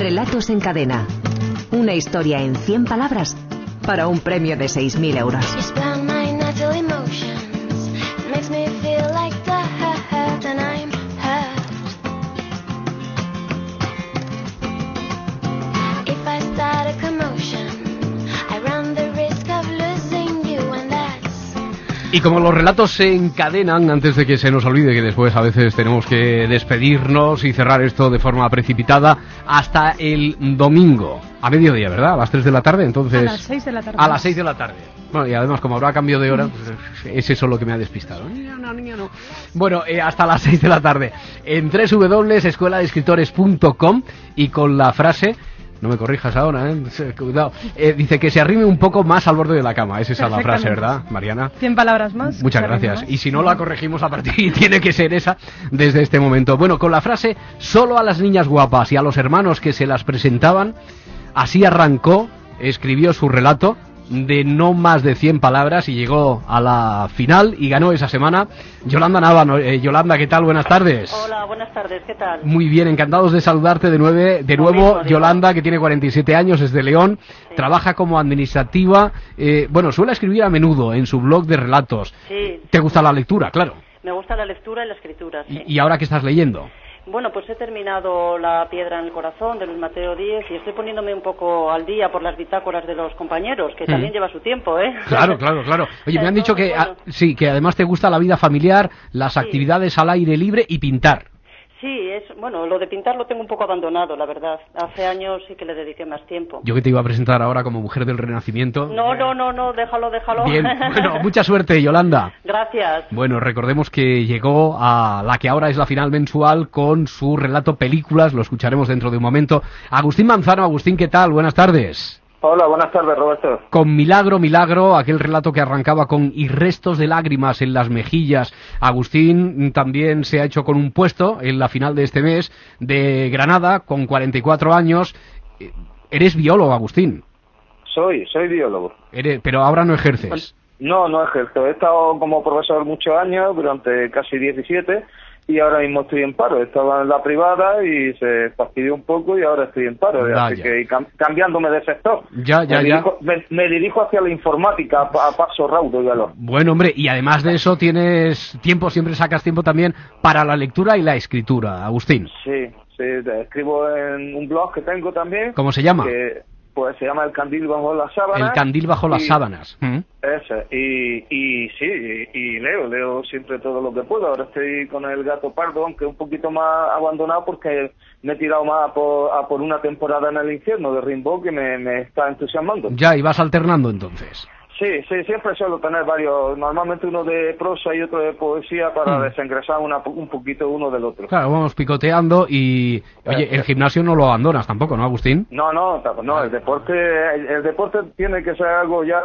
Relatos en cadena. Una historia en 100 palabras para un premio de 6.000 euros. Y como los relatos se encadenan, antes de que se nos olvide que después a veces tenemos que despedirnos y cerrar esto de forma precipitada, hasta el domingo, a mediodía, ¿verdad? A las 3 de la tarde, entonces... A las 6 de la tarde. A las 6 de la tarde. Bueno, y además, como habrá cambio de hora, pues, es eso lo que me ha despistado. Niña, no, niña, no. Bueno, eh, hasta las 6 de la tarde. En www.escueladeescritores.com y con la frase... No me corrijas ahora, ¿eh? Cuidado. Eh, dice que se arrime un poco más al borde de la cama. Es esa la frase. ¿verdad, Mariana? 100 palabras más. Muchas ¿Se arrima gracias. más? Y si no la corregimos a partir, y tiene que ser esa desde este momento. Bueno, con la frase solo a las niñas guapas y a los hermanos que se las presentaban, así arrancó, escribió su relato de no más de 100 palabras y llegó a la final y ganó esa semana Yolanda Navano. Eh, Yolanda, ¿qué tal? Buenas tardes. Hola, buenas tardes, ¿qué tal? Muy bien, encantados de saludarte de, nueve, de nuevo. mismo. Yolanda, que tiene 47 años, es de León, Sí. trabaja como administrativa. eh, bueno, suele escribir a menudo en su blog de relatos. Sí, ¿Te gusta la lectura? Claro. me gusta la lectura y la escritura, sí. ¿Y, y ahora qué estás leyendo? Bueno, pues he terminado La piedra en el corazón de Luis Mateo Díez y estoy poniéndome un poco al día por las bitácoras de los compañeros, que también lleva su tiempo, ¿eh? Claro, claro, claro. Oye, me han dicho que ah, sí, que además te gusta la vida familiar, las Sí. actividades al aire libre y pintar. Sí, es, bueno, lo de pintar lo tengo un poco abandonado, la verdad. Hace años sí que le dediqué más tiempo. Yo que te iba a presentar ahora como mujer del Renacimiento. No, no, no, no, déjalo, déjalo. Bien, bueno, mucha suerte, Yolanda. Gracias. Bueno, recordemos que llegó a la que ahora es la final mensual con su relato películas, lo escucharemos dentro de un momento. Agustín Manzano, Agustín, ¿qué tal? Buenas tardes. Hola, buenas tardes, Roberto. Con Milagro, Milagro, aquel relato que arrancaba con y restos de lágrimas en las mejillas. Agustín también se ha hecho con un puesto en la final de este mes de Granada, con 44 años. Eh, Eres biólogo, Agustín, Soy, soy biólogo. Eres- pero ahora no ejerces. No, no ejerzo. He estado como profesor muchos años, durante casi 17, y ahora mismo estoy en paro. Estaba en la privada y se fastidió un poco y ahora estoy en paro. Vaya. Así que cam- cambiándome de sector. Ya, ya, me ya. Dirijo, me, me dirijo hacia la informática a, pa- a paso raudo y veloz. Bueno, hombre, y además de eso tienes tiempo, siempre sacas tiempo también para la lectura y la escritura, Agustín. Sí, sí, escribo en un blog que tengo también. ¿Cómo se llama? Que, pues se llama El Candil bajo las sábanas. El candil bajo las y- sábanas. ¿Mm? Ese, y, y sí, y, y leo, leo siempre todo lo que puedo. Ahora estoy con el gato pardo, aunque un poquito más abandonado porque me he tirado más a por, a por una temporada en el infierno de Rimbaud que me, me está entusiasmando. Ya, y vas alternando entonces. Sí, sí, siempre suelo tener varios, normalmente uno de prosa y otro de poesía para Mm. desengresar una, un poquito uno del otro. Claro, vamos picoteando y... Oye, el gimnasio no lo abandonas tampoco, ¿no, Agustín? No, no, no, el deporte, el, el deporte tiene que ser algo ya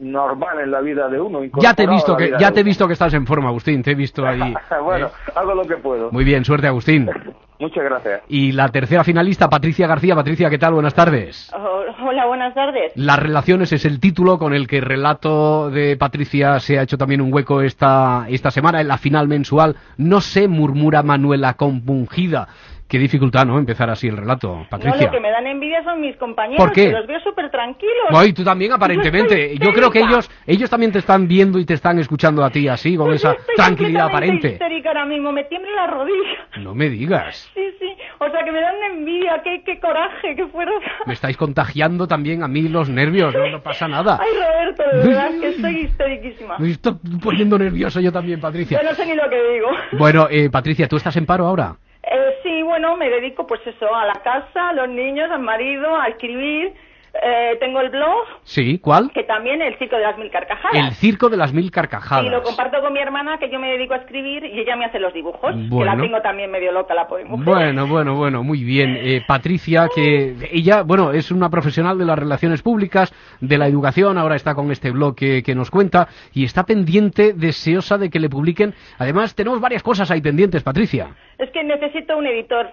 normal en la vida de uno. Ya te he visto que ya te he visto que estás en forma, Agustín. Te he visto ahí. bueno, ¿eh? hago lo que puedo. Muy bien, suerte, Agustín. Muchas gracias. Y la tercera finalista, Patricia García. Patricia, ¿qué tal? Buenas tardes. Oh, hola, buenas tardes. Las relaciones es el título con el que el relato de Patricia se ha hecho también un hueco esta, esta semana en la final mensual. No sé, murmura Manuela compungida. Qué dificultad, ¿no? Empezar así el relato, No, Patricia. lo que me dan envidia son mis compañeros, ¿Por qué? que los veo súper tranquilos. Ay, tú también aparentemente. Yo Yo creo que ellos ellos también te están viendo y te están escuchando a ti así, con Pues esa yo estoy tranquilidad aparente. histérica ahora mismo, me tiembla la rodilla. No me digas. Sí, sí, o sea que me dan envidia, qué, qué coraje, qué fuerza. Me estáis contagiando también a mí los nervios, no, no pasa nada. Ay, Roberto, de verdad que estoy histeriquísima. Me estoy poniendo nervioso yo también, Patricia. Ya no sé ni lo que digo. Bueno, eh, Patricia, ¿tú estás en paro ahora? Eh, sí, bueno, me dedico pues eso, a la casa, a los niños, al marido, a escribir. Eh, tengo el blog, Sí, ¿cuál? que también el Circo de las Mil Carcajadas. El circo de las mil carcajadas. Y lo comparto con mi hermana, que yo me dedico a escribir y ella me hace los dibujos. Que Bueno. la tengo también medio loca, la pobre mujer. Bueno, bueno, bueno, muy bien. Eh, Patricia, que ella, bueno, es una profesional de las relaciones públicas, de la educación, ahora está con este blog que, que nos cuenta y está pendiente, deseosa de que le publiquen. Además, tenemos varias cosas ahí pendientes, Patricia. Es que necesito un editor.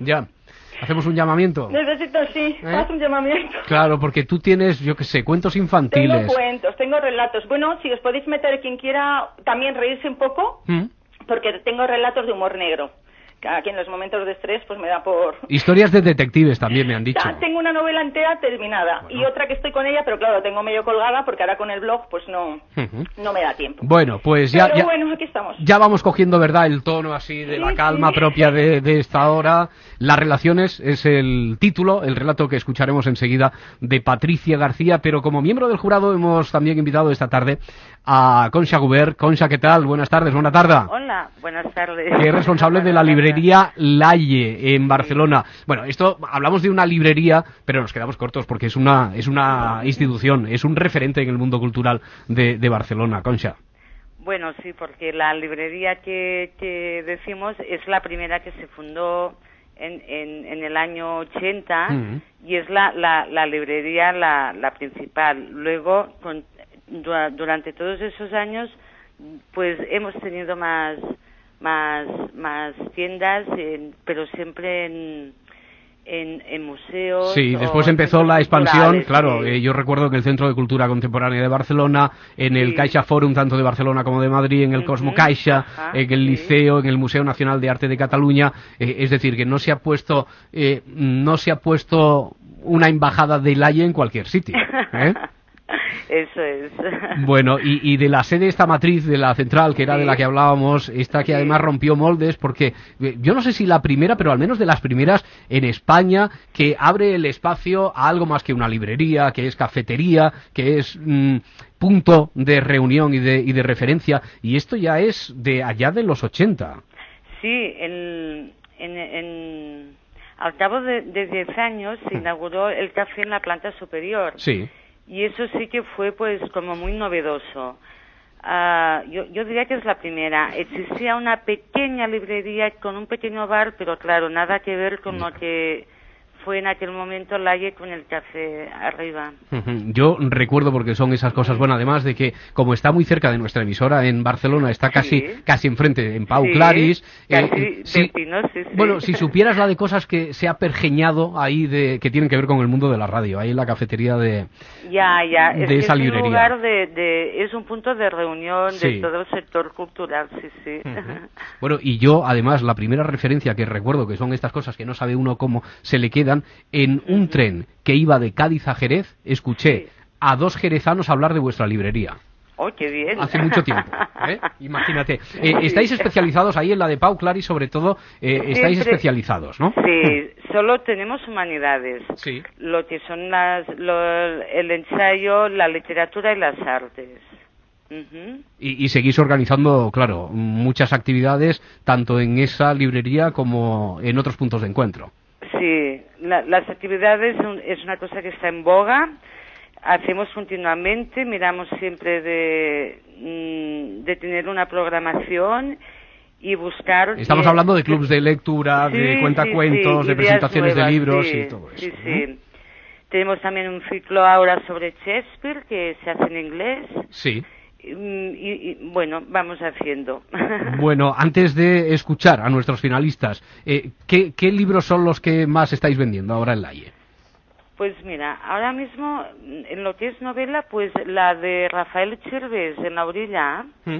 Ya, hacemos un llamamiento. Necesito, sí, ¿Eh? haz un llamamiento. Claro, porque tú tienes, yo qué sé, cuentos Tengo infantiles. cuentos, tengo relatos. Bueno, si os podéis meter quien quiera también reírse un poco, ¿Mm? porque tengo relatos de humor negro. Aquí en los momentos de estrés pues me da por... Historias de detectives también me han dicho. Ya, tengo una novela entera terminada y otra que estoy con ella, pero claro, tengo medio colgada porque ahora con el blog pues no, no me da tiempo. Bueno, pues ya, pero ya, bueno, aquí estamos. ya vamos cogiendo, ¿verdad?, el tono así de Sí, la calma sí. propia de, de esta hora. Las relaciones es el título, el relato que escucharemos enseguida de Patricia García, pero como miembro del jurado hemos también invitado esta tarde a Concha Guber. Concha, ¿qué tal? Buenas tardes, buena tarde. Hola, buenas tardes. que es responsable de la librería Laie en Barcelona. Bueno, esto hablamos de una librería, pero nos quedamos cortos porque es una es una institución, es un referente en el mundo cultural de, de Barcelona, Concha. Bueno, sí, porque la librería que, que decimos es la primera que se fundó en, en, en el año 80 Mm. y es la, la, la librería la, la principal. Luego, con- dura- durante todos esos años, pues hemos tenido más más más tiendas, en- pero siempre en, en, en museos. Sí, después empezó la expansión, claro, sí. eh, yo recuerdo que el Centro de Cultura Contemporánea de Barcelona, en el Sí. Caixa Forum tanto de Barcelona como de Madrid, en el Cosmo Caixa, ajá, en el sí. Liceo, en el Museo Nacional de Arte de Cataluña, eh, es decir, que no se ha puesto eh, no se ha puesto una embajada de Laie en cualquier sitio. Eso es. Bueno, y, y de la sede esta matriz de la central, que era de la que hablábamos, esta que Sí. además rompió moldes, porque eh, yo no sé si la primera, pero al menos de las primeras en España, que abre el espacio a algo más que una librería, que es cafetería, que es mm, punto de reunión y de, y de referencia, y esto ya es de allá de los 80. Sí, en, en, en- al cabo de, de 10 años se inauguró el café en la planta superior. Sí. Y eso sí que fue pues como muy novedoso. Ah, yo, yo diría que es la primera. Existía una pequeña librería con un pequeño bar, pero claro, nada que ver con lo que fue en aquel momento Laie con el café arriba. Yo recuerdo porque son esas cosas, bueno, además de que como está muy cerca de nuestra emisora en Barcelona, está casi Sí. casi enfrente en Pau Sí, Claris. eh, casi eh, vecinos, sí, sí. Bueno, si supieras la de cosas que se ha pergeñado ahí de que tienen que ver con el mundo de la radio, ahí en la cafetería de Ya, ya. de Es, que esa es librería. un lugar de, de- es un punto de reunión de todo el sector cultural, sí, sí. Bueno, y yo además la primera referencia que recuerdo que son estas cosas que no sabe uno cómo se le en un tren que iba de Cádiz a Jerez, escuché a dos jerezanos hablar de vuestra librería. Oh, qué bien. Hace mucho tiempo, ¿eh? Imagínate. Eh, estáis especializados ahí en la de Pau Claris, sobre todo, eh, estáis Siempre- especializados, ¿no? Sí, solo tenemos humanidades. Sí. Lo que son las, lo- el ensayo, la literatura y las artes. Ujú. Y, y seguís organizando, claro, muchas actividades, tanto en esa librería como en otros puntos de encuentro. Sí, la- las actividades es una cosa que está en boga. Hacemos continuamente, miramos siempre de, mm, de tener una programación y buscar. Estamos que- hablando de clubs de lectura, Sí, de cuentacuentos, sí, de presentaciones nuevas, de libros y todo eso. Sí, ¿no? sí. Tenemos también un ciclo ahora sobre Shakespeare que se hace en inglés. Sí. Mm, Y, y, bueno, vamos haciendo. Bueno, antes de escuchar a nuestros finalistas, eh, ¿qué, qué libros son los que más estáis vendiendo ahora en la IE? Pues mira, ahora mismo mm, en lo que es novela, pues la de Rafael Chirves en la orilla, ¿Mm?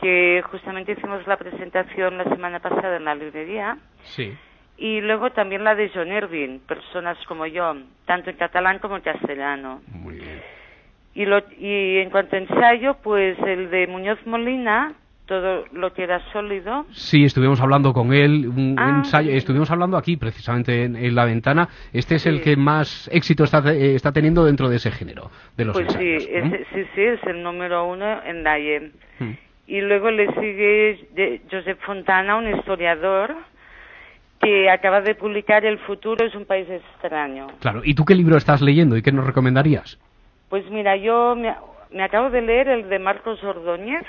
que justamente hicimos la presentación la semana pasada en la librería, Sí. y luego también la de John Irving, Personas como yo, tanto en catalán como en castellano. Muy bien. Y, lo, y en cuanto a ensayo, pues el de Muñoz Molina, todo lo que era sólido, Sí, estuvimos hablando con él, un Ah. ensayo, estuvimos hablando aquí precisamente en, en la ventana. Este es el Sí. que más éxito está, eh, está teniendo dentro de ese género, de los pues sí, ensayos. ese- sí, sí, es el número uno en la IEM. Mm. Y luego le sigue de Josep Fontana, un historiador que acaba de publicar El futuro es un país extraño. Claro, ¿y tú qué libro estás leyendo y qué nos recomendarías? Pues mira, yo me, me acabo de leer el de Marcos Ordóñez,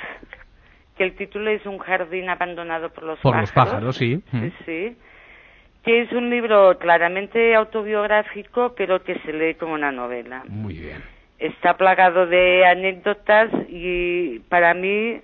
que el título es Un jardín abandonado por los Por pájaros. los pájaros, sí. Sí, sí. Que es un libro claramente autobiográfico, pero que se lee como una novela. Muy bien. Está plagado de anécdotas y para mí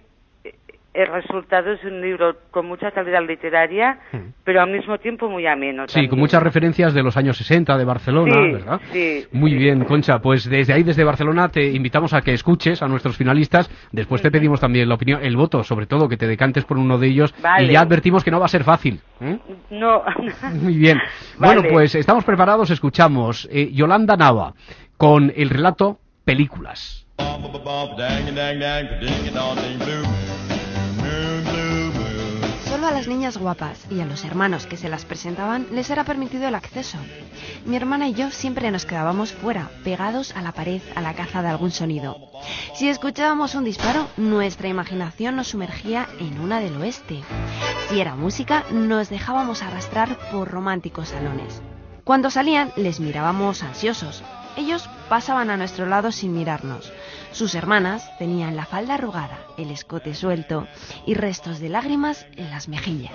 el resultado es un libro con mucha calidad literaria, pero al mismo tiempo muy ameno. Sí, también. con muchas referencias de los años 60 de Barcelona, Sí, ¿verdad? sí, Muy bien, Concha. Pues desde ahí, desde Barcelona, te invitamos a que escuches a nuestros finalistas. Después te pedimos también la opinión, el voto, sobre todo, que te decantes por uno de ellos. Vale. Y ya advertimos que no va a ser fácil. ¿eh? No. Muy bien. Vale. Bueno, pues estamos preparados. Escuchamos eh, Yolanda Nava con el relato Películas. A las niñas guapas y a los hermanos que se las presentaban les era permitido el acceso. Mi hermana y yo siempre nos quedábamos fuera, pegados a la pared a la caza de algún sonido. Si escuchábamos un disparo, nuestra imaginación nos sumergía en una del oeste. Si era música, nos dejábamos arrastrar por románticos salones. Cuando salían, les mirábamos ansiosos. Ellos pasaban a nuestro lado sin mirarnos. Sus hermanas tenían la falda arrugada, el escote suelto y restos de lágrimas en las mejillas.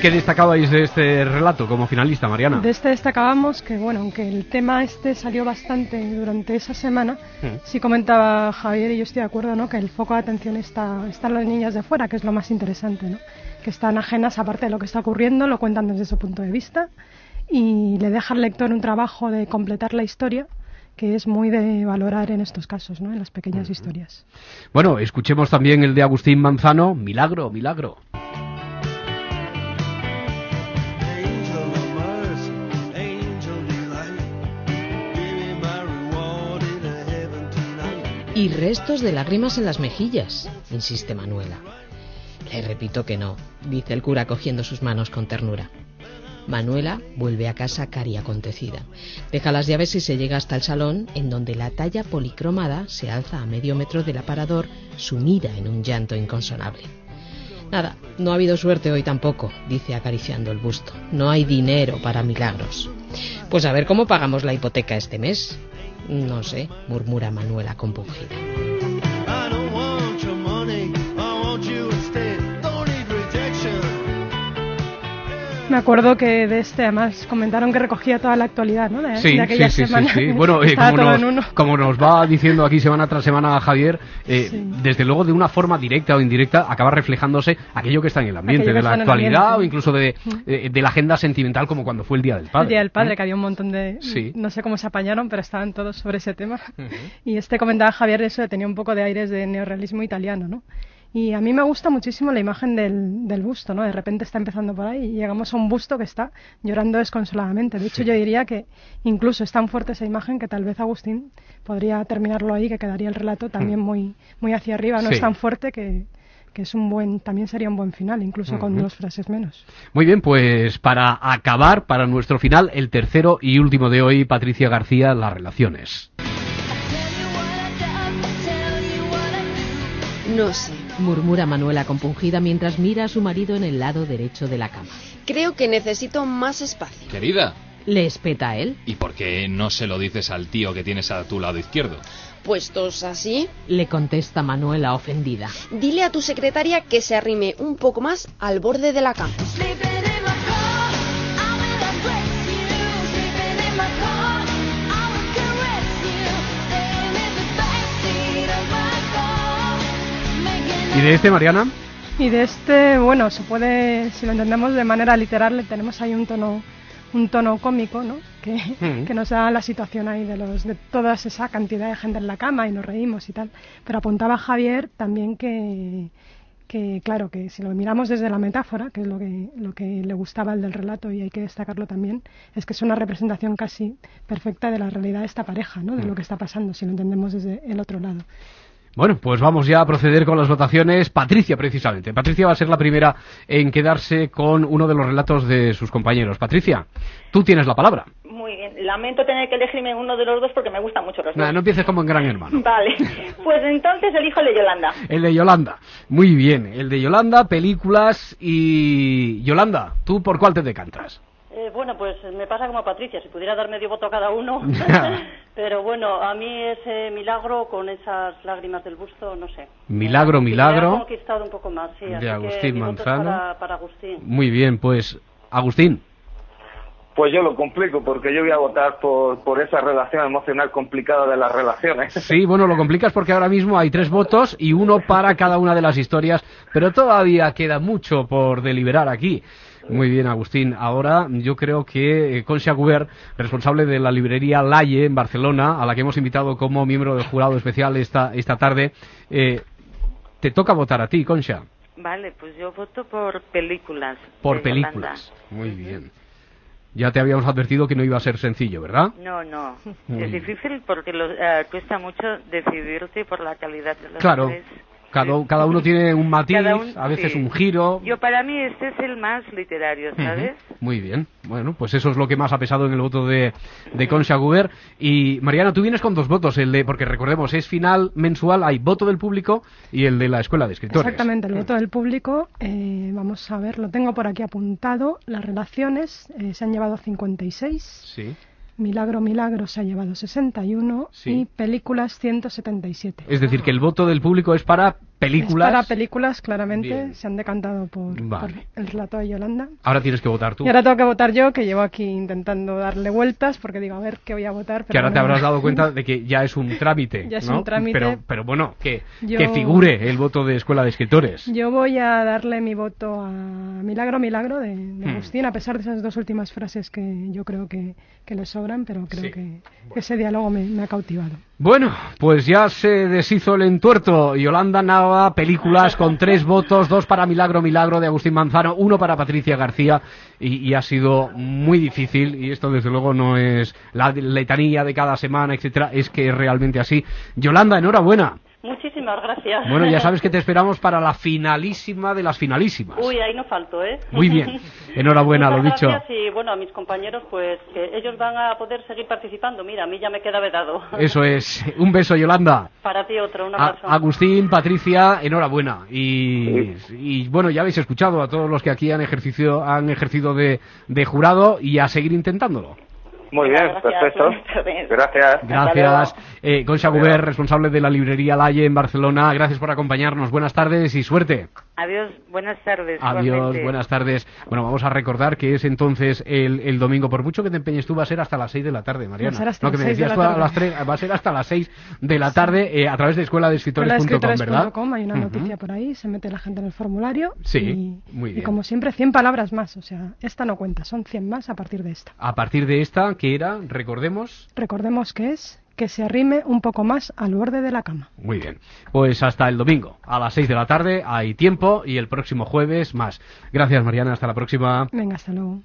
¿Qué destacabais de este relato como finalista, Mariana? De este destacábamos que, bueno, aunque el tema este salió bastante durante esa semana, Mm. sí comentaba Javier, y yo estoy de acuerdo, ¿no? que el foco de atención está, está en las niñas de fuera, que es lo más interesante, ¿no? que están ajenas aparte de lo que está ocurriendo, lo cuentan desde su punto de vista y le deja al lector un trabajo de completar la historia que es muy de valorar en estos casos, ¿no? en las pequeñas historias. Bueno, escuchemos también el de Agustín Manzano, Milagro, Milagro. Y restos de lágrimas en las mejillas, insiste Manuela. Le repito que no, dice el cura cogiendo sus manos con ternura. Manuela vuelve a casa cari acontecida. Deja las llaves y se llega hasta el salón, en donde la talla policromada se alza a medio metro del aparador, sumida en un llanto inconsonable. Nada, no ha habido suerte hoy tampoco, dice acariciando el busto. No hay dinero para milagros. Pues a ver cómo pagamos la hipoteca este mes. No sé, murmura Manuela compungida. Me acuerdo que de este además comentaron que recogía toda la actualidad ¿no? de, Sí, de aquella sí, sí, sí, semana. sí. Bueno, eh, como, nos, como va diciendo aquí semana tras semana Javier, eh, Sí. desde luego de una forma directa o indirecta acaba reflejándose aquello que está en el ambiente, de la actualidad ambiente. o incluso de, eh, de la agenda sentimental como cuando fue el Día del Padre. El Día del Padre, que había un montón de... Sí. No sé cómo se apañaron, pero estaban todos sobre ese tema. Y este comentaba Javier eso, de tenía un poco de aires de neorrealismo italiano, ¿no? Y a mí me gusta muchísimo la imagen del, del busto, ¿no? De repente está empezando por ahí y llegamos a un busto que está llorando desconsoladamente. De hecho, yo diría que incluso es tan fuerte esa imagen que tal vez Agustín podría terminarlo ahí, que quedaría el relato también muy, muy hacia arriba. No Sí. es tan fuerte que, que es un buen, también sería un buen final, incluso con Ujú. dos frases menos. Muy bien, pues para acabar, para nuestro final, el tercero y último de hoy, Patricia García, las relaciones. No sé, Murmura Manuela compungida mientras mira a su marido en el lado derecho de la cama. creo que necesito más espacio. Querida, Le espeta a él. ¿y por qué no se lo dices al tío que tienes a tu lado izquierdo? Puestos así, Le contesta Manuela ofendida. dile a tu secretaria que se arrime un poco más al borde de la cama. ¿Y de este, Mariana? Y de este, bueno, se puede, si lo entendemos de manera literal, le tenemos ahí un tono, un tono cómico, ¿no? Que, Mm. que nos da la situación ahí de los, de toda esa cantidad de gente en la cama y nos reímos y tal. Pero apuntaba Javier también que, que claro, que si lo miramos desde la metáfora, que es lo que, lo que le gustaba al del relato y hay que destacarlo también, es que es una representación casi perfecta de la realidad de esta pareja, ¿no? De lo que está pasando, si lo entendemos desde el otro lado. Bueno, pues vamos ya a proceder con las votaciones. Patricia, precisamente. Patricia va a ser la primera en quedarse con uno de los relatos de sus compañeros. Patricia, tú tienes la palabra. Muy bien. Lamento tener que elegirme uno de los dos porque me gustan mucho los dos. No empieces como en Gran Hermano. Vale. Pues entonces elijo el de Yolanda. El de Yolanda. Muy bien. El de Yolanda, películas y... Yolanda, ¿tú por cuál te decantas? Eh, bueno, pues me pasa como a Patricia, si pudiera dar medio voto a cada uno. Pero bueno, a mí ese milagro con esas lágrimas del busto, no sé. Milagro, Me ha milagro. conquistado un poco más, sí. De así que Agustín es Manzano. Para, para Agustín. Muy bien, pues Agustín. Pues yo lo complico, porque yo voy a votar por, por esa relación emocional complicada de las relaciones. Sí, bueno, lo complicas porque ahora mismo hay tres votos y uno para cada una de las historias, pero todavía queda mucho por deliberar aquí. Muy bien, Agustín. Ahora yo creo que eh, Concha Guber, responsable de la librería Laye en Barcelona, a la que hemos invitado como miembro del jurado especial esta, esta tarde, eh, te toca votar a ti, Concha. Vale, pues yo voto por películas. Por películas. Yolanda. Muy bien. Ya te habíamos advertido que no iba a ser sencillo, ¿verdad? No, no. Muy es bien. difícil porque lo- eh, cuesta mucho decidirte por la calidad de los Claro. Cada, cada uno tiene un matiz, un- a veces sí. un giro. Yo para mí este es el más literario, ¿sabes? Muy bien. Bueno, pues eso es lo que más ha pesado en el voto de, de Concha Guber. Y Mariana, tú vienes con dos votos, el de, porque recordemos, es final mensual, hay voto del público y el de la Escuela de Escritores. Exactamente, el voto del público, eh, vamos a ver, lo tengo por aquí apuntado. Las relaciones eh, se han llevado 56, Sí. Milagro Milagro se ha llevado 61 Sí. y películas 177. Es decir, que el voto del público es para películas. Es para películas, claramente, Bien. se han decantado por, Vale. por el relato de Yolanda. Ahora tienes que votar tú. Y ahora tengo que votar yo, que llevo aquí intentando darle vueltas, porque digo, a ver qué voy a votar. que ahora te habrás dado cuenta de que ya es un trámite. Ya es ¿no? un trámite. Pero, pero bueno, que, Yo- que figure el voto de Escuela de Escritores. Yo voy a darle mi voto a Milagro Milagro de, de Hmm. Agustín, a pesar de esas dos últimas frases que yo creo que, que le sobran, pero creo Sí. que, que ese diálogo me, me ha cautivado. Bueno, pues ya se deshizo el entuerto. Yolanda Nava, películas con tres votos, dos para Milagro Milagro de Agustín Manzano, uno para Patricia García, y, y ha sido muy difícil, y esto desde luego no es la letanía de cada semana, etcétera, es que es realmente así. Yolanda, enhorabuena. Muchísimas gracias. Bueno, ya sabes que te esperamos para la finalísima de las finalísimas. Uy, ahí no falto, ¿eh? Muy bien. Enhorabuena, lo Muchas dicho. gracias y bueno, a mis compañeros, pues que ellos van a poder seguir participando. Mira, a mí ya me queda vedado. Eso es. Un beso, Yolanda. Para ti otro, un A- abrazo. Agustín, Patricia, enhorabuena. Y, y, bueno, ya habéis escuchado a todos los que aquí han ejercido, han ejercido de, de jurado y a seguir intentándolo. Muy bien, Gracias. perfecto. Gracias. Gracias. Eh, Concha Guber, responsable de la librería Laye en Barcelona. Gracias por acompañarnos. Buenas tardes y suerte. Adiós, buenas tardes. Adiós, igualmente. buenas tardes. Bueno, vamos a recordar que es entonces el, el domingo. Por mucho que te empeñes tú, va a ser hasta las 6 de la tarde, Mariana. Va a ser hasta no, que las me seis de decías la tú a las tres, va a ser hasta las 6 de la tarde eh, a través de escueladeescritores.com, ¿verdad? Escueladeescritores.com, hay una Ujú. noticia por ahí, se mete la gente en el formulario. Sí, y, muy y bien. como siempre, 100 palabras más. O sea, esta no cuenta, son 100 más a partir de esta. A partir de esta, que era, recordemos. Recordemos que es que se arrime un poco más al borde de la cama. Muy bien. Pues hasta el domingo, a las 6 de la tarde, hay tiempo y el próximo jueves más. Gracias, Mariana. Hasta la próxima. Venga, hasta luego.